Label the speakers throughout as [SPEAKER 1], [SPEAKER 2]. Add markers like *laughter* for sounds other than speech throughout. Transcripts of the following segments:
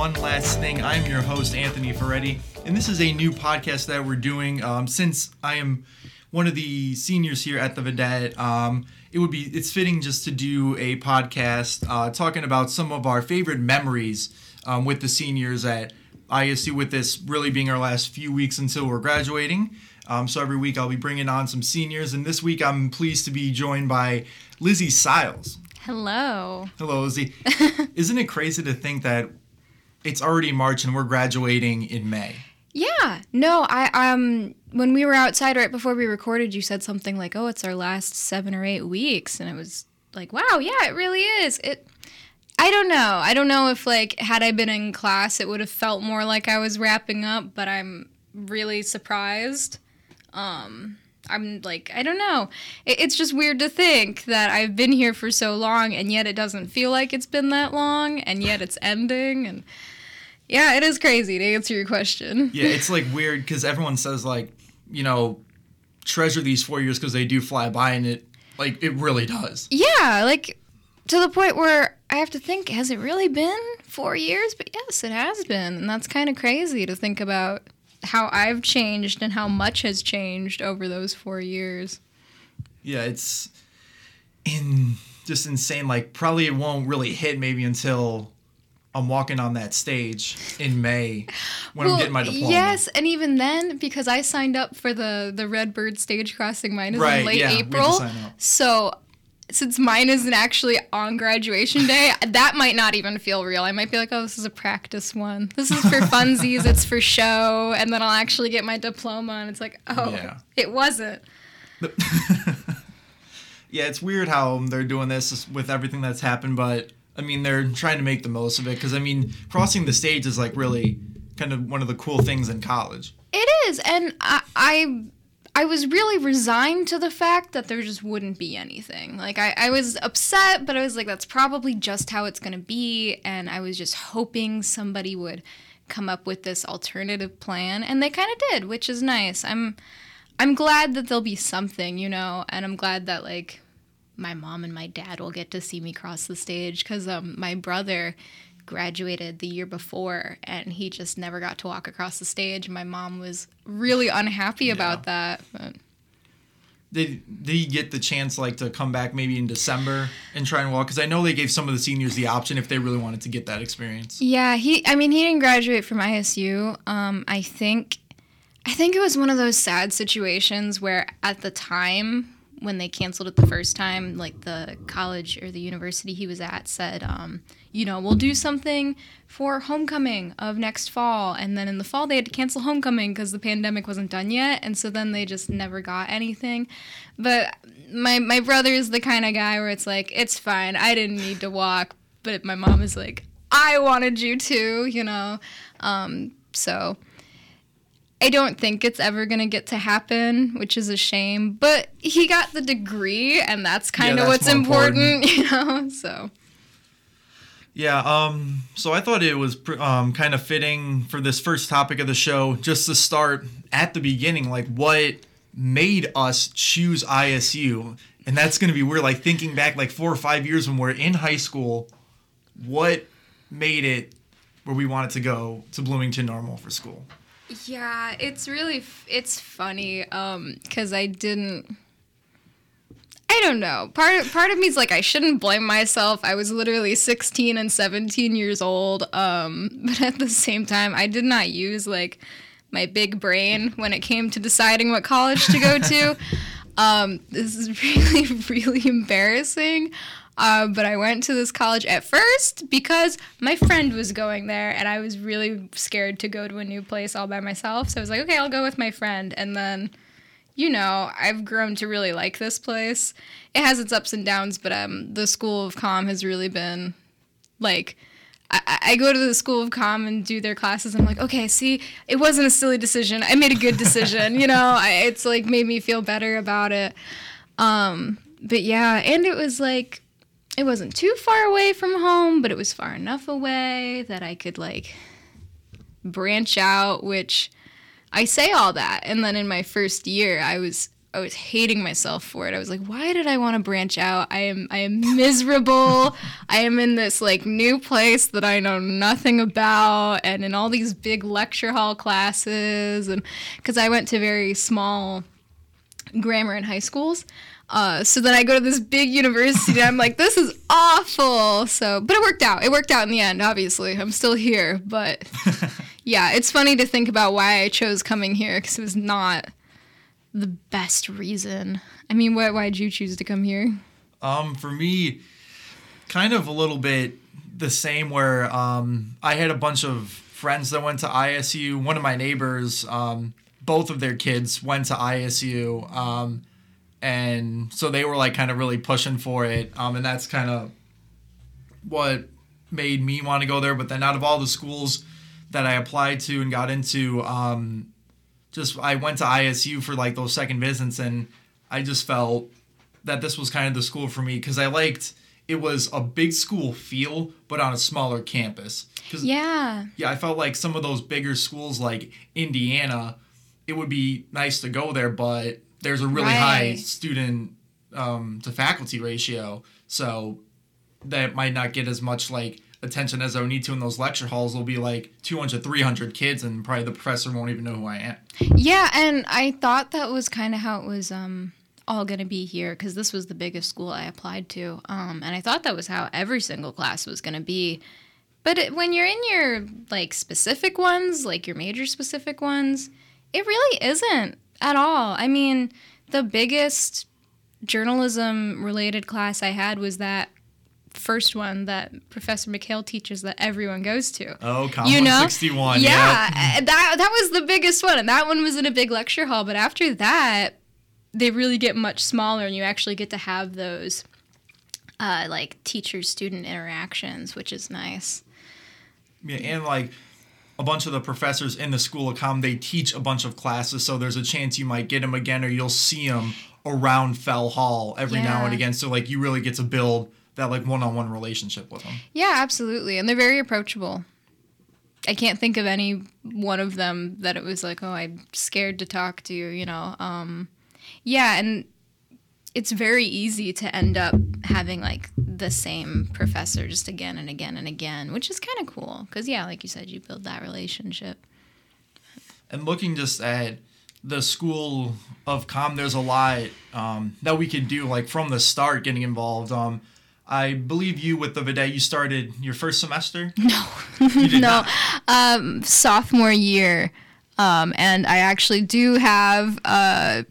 [SPEAKER 1] One Last Thing. I'm your host, Anthony Ferretti, and this is a new podcast that we're doing. Um, since I am one of the seniors here at the Vidette, um, it would be it's fitting just to do a podcast uh, talking about some of our favorite memories um, with the seniors at ISU. With this really being our last few weeks until we're graduating. Um, so every week I'll be bringing on some seniors, and this week I'm pleased to be joined by Lizzie Siles.
[SPEAKER 2] Hello.
[SPEAKER 1] Hello, Lizzie. *laughs* Isn't it crazy to think that it's already March and we're graduating in May?
[SPEAKER 2] Yeah. No, I um when we were outside right before we recorded, you said something like, "Oh, it's our last 7 or 8 weeks." And it was like, "Wow, yeah, it really is." It I don't know. I don't know if like had I been in class, it would have felt more like I was wrapping up, but I'm really surprised. Um I'm like, I don't know. It's just weird to think that I've been here for so long and yet it doesn't feel like it's been that long and yet it's ending and yeah, it is crazy to answer your question. *laughs*
[SPEAKER 1] Yeah, it's like weird because everyone says like, you know, treasure these four years because they do fly by, and it like it really does.
[SPEAKER 2] Yeah, like to the point where I have to think, has it really been four years? But yes, it has been, and that's kind of crazy to think about how I've changed and how much has changed over those four years.
[SPEAKER 1] Yeah, it's in just insane. Like probably it won't really hit maybe until I'm walking on that stage in May when well, I'm getting my diploma.
[SPEAKER 2] Yes, and even then, because I signed up for the the Redbird stage crossing, mine is right, in late yeah, April. So since mine isn't actually on graduation day, that might not even feel real. I might be like, oh, this is a practice one. This is for funsies, it's for show. And then I'll actually get my diploma, and it's like, oh, yeah. it wasn't. *laughs*
[SPEAKER 1] yeah, it's weird how they're doing this with everything that's happened, but I mean, they're trying to make the most of it because, I mean, crossing the stage is like really kind of one of the cool things in college.
[SPEAKER 2] It is. And I, I I was really resigned to the fact that there just wouldn't be anything. Like, I, I was upset, but I was like, that's probably just how it's going to be. And I was just hoping somebody would come up with this alternative plan. And they kind of did, which is nice. I'm. I'm glad that there'll be something, you know, and I'm glad that like my mom and my dad will get to see me cross the stage because um, my brother graduated the year before and he just never got to walk across the stage. My mom was really unhappy yeah. about that. But.
[SPEAKER 1] Did did he get the chance like to come back maybe in December and try and walk? Because I know they gave some of the seniors the option if they really wanted to get that experience.
[SPEAKER 2] Yeah, he. I mean, he didn't graduate from ISU. Um, I think, I think it was one of those sad situations where at the time when they canceled it the first time, like the college or the university he was at said, um, you know, we'll do something for homecoming of next fall. And then in the fall, they had to cancel homecoming because the pandemic wasn't done yet. And so then they just never got anything. But my, my brother is the kind of guy where it's like, it's fine. I didn't need to walk. But my mom is like, I wanted you to, you know? Um, so I don't think it's ever going to get to happen, which is a shame. But he got the degree, and that's kind of yeah, what's important, important, *laughs* you know? So.
[SPEAKER 1] Yeah, um, so I thought it was um, kind of fitting for this first topic of the show just to start at the beginning, like what made us choose ISU. And that's going to be weird, like thinking back like four or five years when we're in high school, what made it where we wanted to go to Bloomington Normal for school?
[SPEAKER 2] Yeah, it's really it's funny um cuz I didn't I don't know. Part of, part of me is like I shouldn't blame myself. I was literally 16 and 17 years old. Um *laughs* but at the same time, I did not use like my big brain when it came to deciding what college to go to. *laughs* um this is *laughs* really really embarrassing. Uh, but I went to this college at first because my friend was going there and I was really scared to go to a new place all by myself. So I was like, okay, I'll go with my friend. And then, you know, I've grown to really like this place. It has its ups and downs, but um, the School of Com has really been like, I, go to the School of Com and do their classes. I'm like, okay, see, it wasn't a silly decision. I made a good decision. you know, I, it's like made me feel better about it. Um, but yeah, and it was like it wasn't too far away from home, but it was far enough away that I could like branch out, which I say all that. And then in my first year, I was I was hating myself for it. I was like, why did I want to branch out? I am I am miserable. I am in this like new place that I know nothing about and in all these big lecture hall classes and cuz I went to very small grammar and high schools. Uh, so then I go to this big university and I'm like, this is awful. So, but it worked out. It worked out in the end, obviously. I'm still here. But *laughs* yeah, it's funny to think about why I chose coming here because it was not the best reason. I mean, why why'd you choose to come here?
[SPEAKER 1] Um, for me, kind of a little bit the same. Where um, I had a bunch of friends that went to ISU. One of my neighbors, um, both of their kids went to ISU, um, and so they were like kind of really pushing for it. Um, and that's kind of what made me want to go there. But then out of all the schools that I applied to and got into, um, just I went to ISU for like those second visits, and I just felt that this was kind of the school for me because I liked it was a big school feel, but on a smaller campus.
[SPEAKER 2] Yeah.
[SPEAKER 1] Yeah, I felt like some of those bigger schools like Indiana, it would be nice to go there, but there's a really right. high student um, to faculty ratio, so that might not get as much like attention as I would need to in those lecture halls. There'll be like 200, 300 kids, and probably the professor won't even know who I am.
[SPEAKER 2] Yeah, and I thought that was kind of how it was um, all going to be here because this was the biggest school I applied to. Um, and I thought that was how every single class was going to be. But it, when you're in your like specific ones, like your major specific ones, it really isn't at all. I mean, the biggest journalism related class I had was that first one that Professor McHale teaches that everyone goes to.
[SPEAKER 1] Oh, Com you know? 161.
[SPEAKER 2] Yeah, yeah, that that was the biggest one, and that one was in a big lecture hall. But after that, they really get much smaller, and you actually get to have those uh, like teacher-student interactions, which is nice.
[SPEAKER 1] Yeah, and like a bunch of the professors in the school of com they teach a bunch of classes so there's a chance you might get them again or you'll see them around fell hall every yeah. now and again so like you really get to build that like one-on-one relationship with them.
[SPEAKER 2] Yeah, absolutely. And they're very approachable. I can't think of any one of them that it was like, oh, I'm scared to talk to you, you know. Um, yeah, and it's very easy to end up having like the same professor just again and again and again, which is kind of cool because yeah, like you said, you build that relationship.
[SPEAKER 1] And looking just at the school of com, there's a lot um, that we could do like from the start, getting involved. Um, I believe you with the Vidette, you started your first semester? *laughs*
[SPEAKER 2] No. no. Um, sophomore year. Um, and I actually do have uh,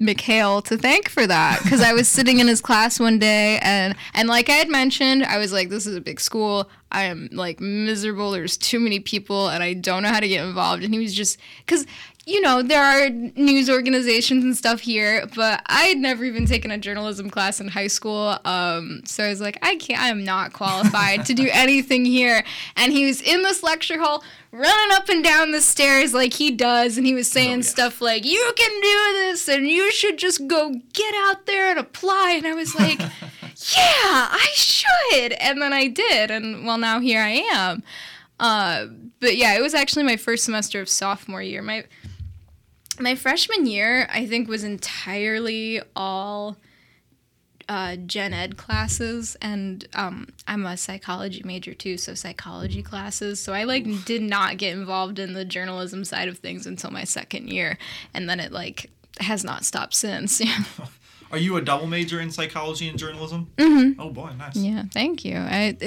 [SPEAKER 2] McHale to thank for that because I was sitting in his class one day and and like I had mentioned, I was like, this is a big school. I am like miserable. There's too many people and I don't know how to get involved. And he was just because you know, there are news organizations and stuff here, but I had never even taken a journalism class in high school. Um, so I was like, I can't, I am not qualified to do *laughs* anything here. And he was in this lecture hall running up and down the stairs like he does. And he was saying oh, yeah. stuff like, you can do this and you should just go get out there and apply. And I was like, *laughs* yeah, I should. And then I did. And well, now here I am. Uh, but yeah, it was actually my first semester of sophomore year. My my freshman year, I think, was entirely all uh, gen ed classes, and um, I'm a psychology major too, so psychology classes. So I like did not get involved in the journalism side of things until my second year, and then it like has not stopped since. *laughs* *laughs*
[SPEAKER 1] Are you a double major in psychology and journalism?
[SPEAKER 2] Mm-hmm.
[SPEAKER 1] Oh boy, nice.
[SPEAKER 2] Yeah, thank you. I, *laughs*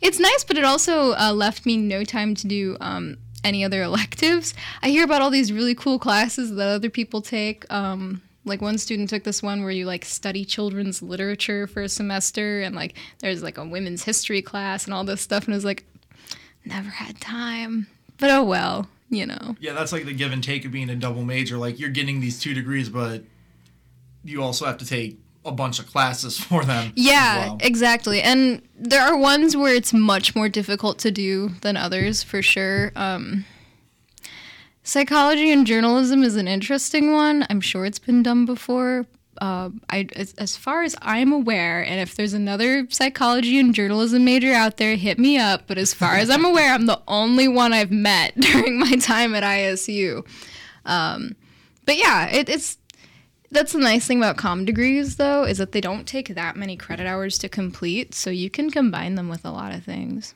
[SPEAKER 2] it's nice, but it also uh, left me no time to do um, any other electives. I hear about all these really cool classes that other people take. Um, like one student took this one where you like study children's literature for a semester, and like there's like a women's history class and all this stuff, and I was like, never had time. But oh well, you know.
[SPEAKER 1] Yeah, that's like the give and take of being a double major. Like you're getting these two degrees, but you also have to take a bunch of classes *laughs* for them.
[SPEAKER 2] Yeah, well. exactly. And there are ones where it's much more difficult to do than others, for sure. Um, psychology and journalism is an interesting one. I'm sure it's been done before. Uh, I, as, as, far as I'm aware, and if there's another psychology and journalism major out there, hit me up. But as far as I'm aware, I'm the only one I've met *laughs* during my time at ISU. Um, but yeah, it, it's That's the nice thing about com degrees, though, is that they don't take that many credit hours to complete, so you can combine them with a lot of things.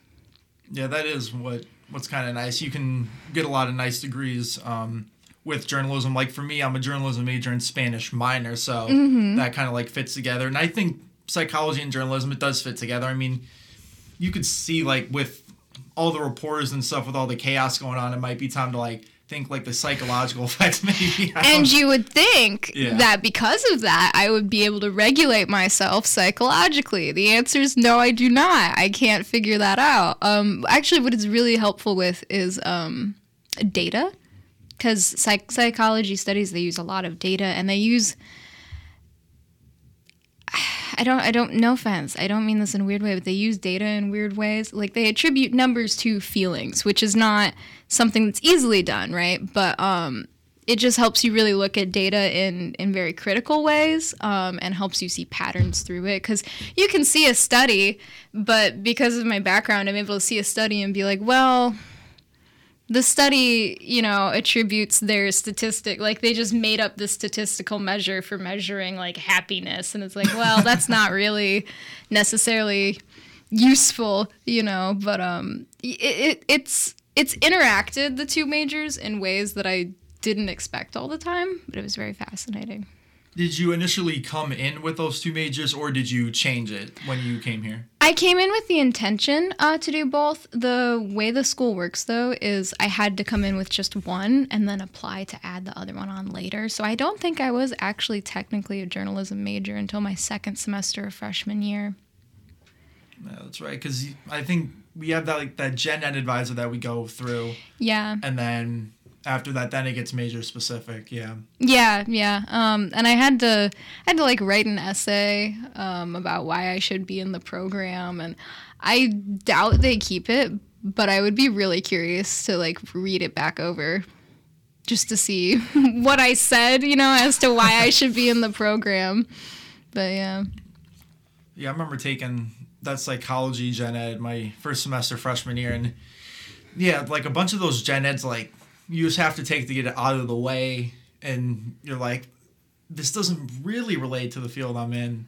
[SPEAKER 1] Yeah, that is what what's kind of nice. You can get a lot of nice degrees um, with journalism. Like for me, I'm a journalism major and Spanish minor, so that kind of like fits together. And I think psychology and journalism it does fit together. I mean, you could see like with all the reporters and stuff with all the chaos going on, it might be time to like think like the psychological *laughs* effects maybe.
[SPEAKER 2] And you would think
[SPEAKER 1] Yeah.
[SPEAKER 2] that because of that, I would be able to regulate myself psychologically. The answer is no, I do not. I can't figure that out. Um, actually, what it's really helpful with is um, data, because psych- psychology studies they use a lot of data, and they use. I don't. I don't. No offense. I don't mean this in a weird way, but they use data in weird ways. Like they attribute numbers to feelings, which is not something that's easily done, right? But um, it just helps you really look at data in in very critical ways, um, and helps you see patterns through it. Because you can see a study, but because of my background, I'm able to see a study and be like, well, the study, you know, attributes their statistic like they just made up the statistical measure for measuring like happiness and it's like, well, *laughs* that's not really necessarily useful, you know, but um it, it it's it's interacted the two majors in ways that I didn't expect all the time, but it was very fascinating.
[SPEAKER 1] Did you initially come in with those two majors, or did you change it when you came here?
[SPEAKER 2] I came in with the intention uh, to do both. The way the school works, though, is I had to come in with just one and then apply to add the other one on later. So I don't think I was actually technically a journalism major until my second semester of freshman year.
[SPEAKER 1] Yeah, that's right. Because I think we have that like that gen ed advisor that we go through,
[SPEAKER 2] Yeah,
[SPEAKER 1] and then after that, then it gets major specific. Yeah.
[SPEAKER 2] yeah, yeah. Um, and I had to, I had to like write an essay um, about why I should be in the program, and I doubt they keep it, but I would be really curious to like read it back over just to see *laughs* what I said, you know, as to why I should be in the program. But yeah.
[SPEAKER 1] Yeah, I remember taking that psychology gen ed my first semester freshman year, and yeah, like a bunch of those gen eds, like you just have to take to get it out of the way, and you're like, this doesn't really relate to the field I'm in,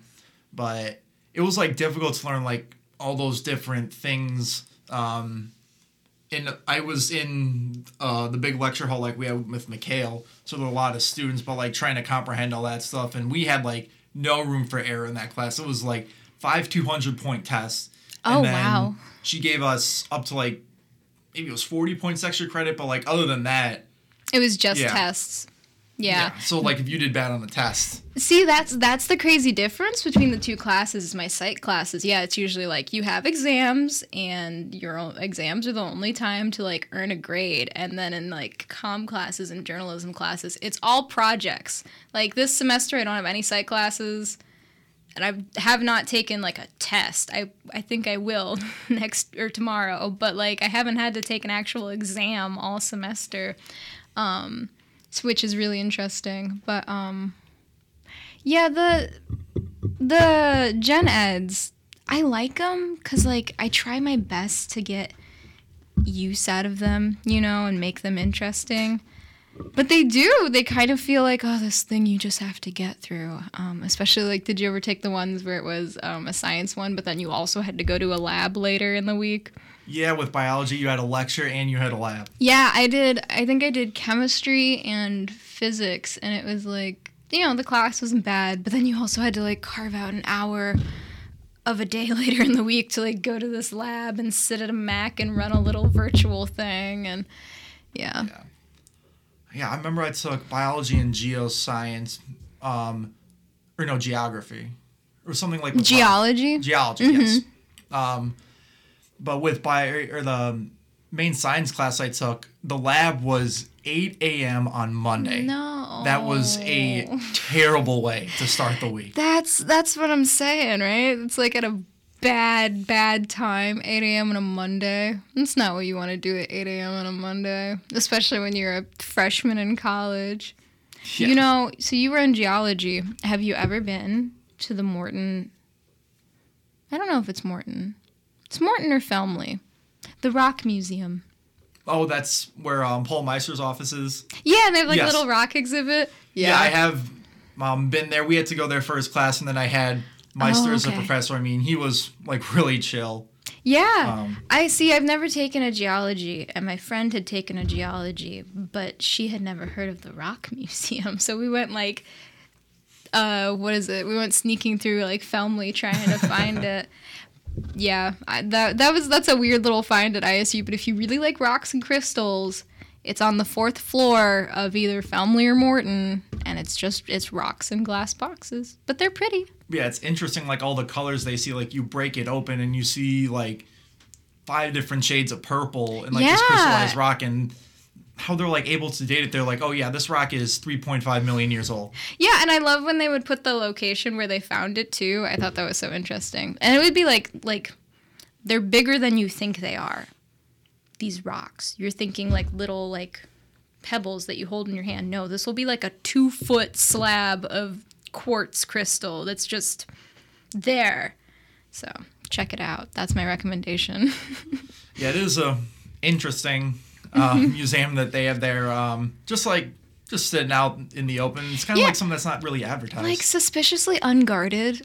[SPEAKER 1] but it was like difficult to learn like all those different things. Um, and I was in uh, the big lecture hall like we had with McHale, so there were a lot of students, but like trying to comprehend all that stuff, and we had like no room for error in that class. It was like five 200 point tests.
[SPEAKER 2] Oh, wow.
[SPEAKER 1] She gave us up to like maybe it was 40 points extra credit, but like other than that,
[SPEAKER 2] It was just
[SPEAKER 1] Yeah.
[SPEAKER 2] tests. Yeah.
[SPEAKER 1] So like if you did bad on the test,
[SPEAKER 2] See, that's that's the crazy difference between the two classes. Is my psych classes? Yeah, it's usually like you have exams, and your exams are the only time to like earn a grade. And then in like com classes and journalism classes, it's all projects. Like this semester, I don't have any psych classes, and I have not taken like a test. I I think I will *laughs* next or tomorrow, but like I haven't had to take an actual exam all semester. Um, which is really interesting. But um, yeah, the the gen eds, I like them because like I try my best to get use out of them, you know, and make them interesting. But they do. They kind of feel like, oh, this thing you just have to get through. Um, especially like, did you ever take the ones where it was um, a science one, but then you also had to go to a lab later in the week?
[SPEAKER 1] yeah, with biology you had a lecture and you had a lab.
[SPEAKER 2] Yeah, I did. I think I did chemistry and physics, and it was like, you know, the class wasn't bad, but then you also had to like carve out an hour of a day *laughs* later in the week to like go to this lab and sit at a Mac and run a little virtual thing, and yeah.
[SPEAKER 1] Yeah, I remember I took biology and geoscience, um, or no geography, or something like bio-
[SPEAKER 2] Geology?
[SPEAKER 1] Geology, yes. Um, but with bio or the main science class I took, the lab was 8 a.m. on Monday.
[SPEAKER 2] No.
[SPEAKER 1] That was a terrible way to start the week.
[SPEAKER 2] That's that's what I'm saying, right? It's like at a bad, bad time, 8 a.m. on a Monday. That's not what you want to do at 8 a.m. on a Monday, especially when you're a freshman in college.
[SPEAKER 1] Yeah.
[SPEAKER 2] You know, so you were in geology. Have you ever been to the Morton? I don't know if it's Morton. It's Morton or Felmley. The Rock Museum.
[SPEAKER 1] Oh, that's where um, Paul Meister's office is.
[SPEAKER 2] Yeah, and they have like
[SPEAKER 1] Yes.
[SPEAKER 2] a little rock exhibit.
[SPEAKER 1] Yeah. I have um, been there. We had to go there first class, and then I had Meister
[SPEAKER 2] Oh,
[SPEAKER 1] as a professor. I mean, he was like really chill.
[SPEAKER 2] Yeah.
[SPEAKER 1] Um,
[SPEAKER 2] I see. I've never taken a geology, and my friend had taken a geology, but she had never heard of the Rock *laughs* Museum. So we went like, uh, what is it? We went sneaking through like Felmley trying to find it. *laughs* Yeah, I, that that was that's a weird little find at ISU. But if you really like rocks and crystals, it's on the fourth floor of either Felmley or Morton, and it's just it's rocks and glass boxes, but they're pretty.
[SPEAKER 1] Yeah, it's interesting. Like all the colors they see. Like you break it open, and you see like five different shades of purple and like this crystallized rock, and how they're like able to date it. They're like, oh yeah, this rock is 3.5 million years old.
[SPEAKER 2] Yeah, and I love when they would put the location where they found it too. I thought that was so interesting. And it would be like like they're bigger than you think they are. These rocks. You're thinking like little like pebbles that you hold in your hand. No, this will be like a 2 foot slab of quartz crystal that's just there. So, check it out. That's my recommendation. *laughs*
[SPEAKER 1] Yeah, it is a interesting uh, *laughs* museum that they have there. Um, just like just sitting out in the open. It's kind of
[SPEAKER 2] Yeah.
[SPEAKER 1] like something that's not really advertised.
[SPEAKER 2] like suspiciously unguarded.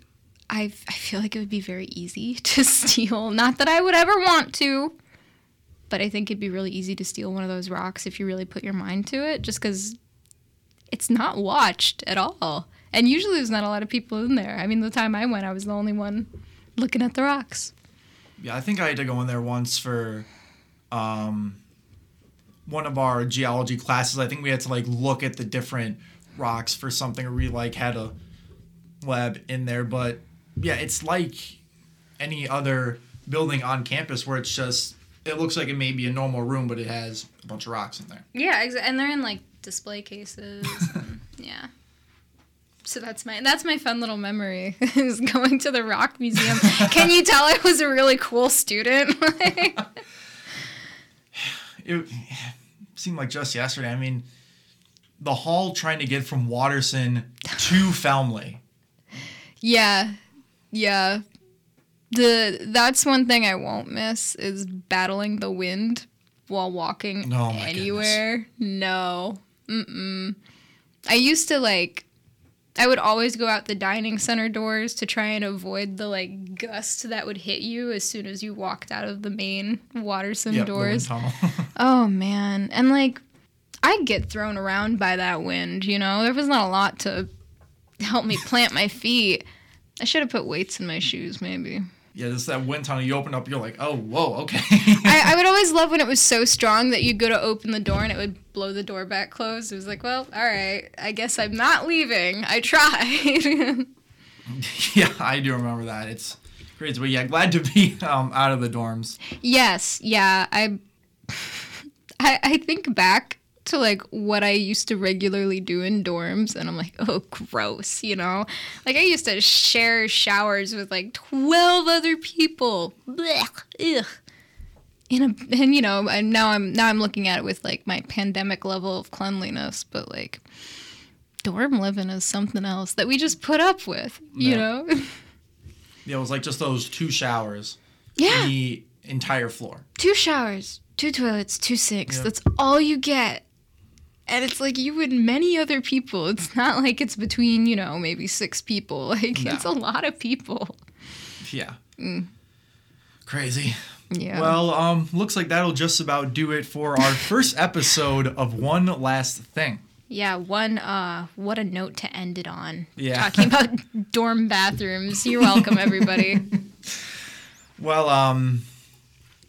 [SPEAKER 2] I I feel like it would be very easy *laughs* to steal. Not that I would ever want to, but I think it'd be really easy to steal one of those rocks if you really put your mind to it. Just because it's not watched at all, and usually there's not a lot of people in there. I mean, the time I went, I was the only one looking at the rocks.
[SPEAKER 1] Yeah, I think I had to go in there once for um, one of our geology classes. I think we had to like look at the different rocks for something, or we like had a lab in there. But yeah, it's like any other building on campus where it's just it looks like it may be a normal room, but it has a bunch of rocks in there.
[SPEAKER 2] Yeah, exa- and they're in like display cases. *laughs* and- yeah. So that's my that's my fun little memory *laughs* is going to the rock museum. Can you tell I was a really cool student? *laughs*
[SPEAKER 1] It seemed like just yesterday. I mean, the hall trying to get from Watterson to Felmley.
[SPEAKER 2] yeah. Yeah. The that's one thing I won't miss is battling the wind while walking
[SPEAKER 1] Oh
[SPEAKER 2] anywhere. No. Mm-mm. I used to like I would always go out the dining center doors to try and avoid the like gust that would hit you as soon as you walked out of the main Watterson
[SPEAKER 1] Yep,
[SPEAKER 2] doors. *laughs* Oh man. And like I'd get thrown around by that wind, you know? There was not a lot to help me plant my feet. I should have put weights in my shoes maybe.
[SPEAKER 1] Yeah, this that wind tunnel. You open up, you're like, oh, whoa, okay.
[SPEAKER 2] I, I *laughs* would always love when it was so strong that you'd go to open the door and it would blow the door back closed. It was like, well, all right, I guess I'm not leaving. I tried. *laughs*
[SPEAKER 1] yeah, I do remember that. It's crazy, but yeah, glad to be um, out of the dorms.
[SPEAKER 2] yes, yeah. I, *laughs* I I think back to like what I used to regularly do in dorms, and I'm like, oh, gross, you know. Like I used to share showers with like twelve other people. Blech, ugh. In a, and you know, and now I'm now I'm looking at it with like my pandemic level of cleanliness, but like dorm living is something else that we just put up with, you
[SPEAKER 1] Yeah.
[SPEAKER 2] know. *laughs*
[SPEAKER 1] Yeah, it was like just those two showers.
[SPEAKER 2] yeah.
[SPEAKER 1] The entire floor.
[SPEAKER 2] two showers, two toilets, two sinks.
[SPEAKER 1] Yep.
[SPEAKER 2] That's all you get. And it's like you and many other people. It's not like it's between, you know, maybe six people. *laughs* Like
[SPEAKER 1] No.
[SPEAKER 2] it's a lot of people.
[SPEAKER 1] Yeah.
[SPEAKER 2] Mm.
[SPEAKER 1] Crazy.
[SPEAKER 2] Yeah.
[SPEAKER 1] Well, um, looks like that'll just about do it for our *laughs* first episode of One Last Thing.
[SPEAKER 2] yeah, one uh what a note to end it on.
[SPEAKER 1] Yeah.
[SPEAKER 2] Talking about *laughs* dorm bathrooms. You're welcome everybody.
[SPEAKER 1] Well, um,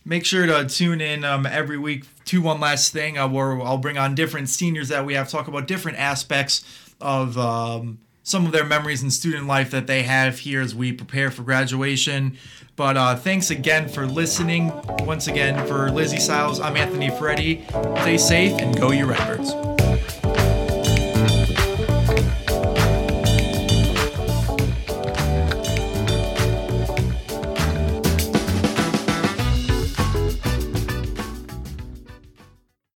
[SPEAKER 1] make sure to tune in um, every week to One Last Thing, uh, where I'll bring on different seniors that we have talk about different aspects of um, some of their memories in student life that they have here as we prepare for graduation. But uh, thanks again for listening. Once again, for Lizzie Siles, I'm Anthony Ferretti. Stay safe and go you Redbirds.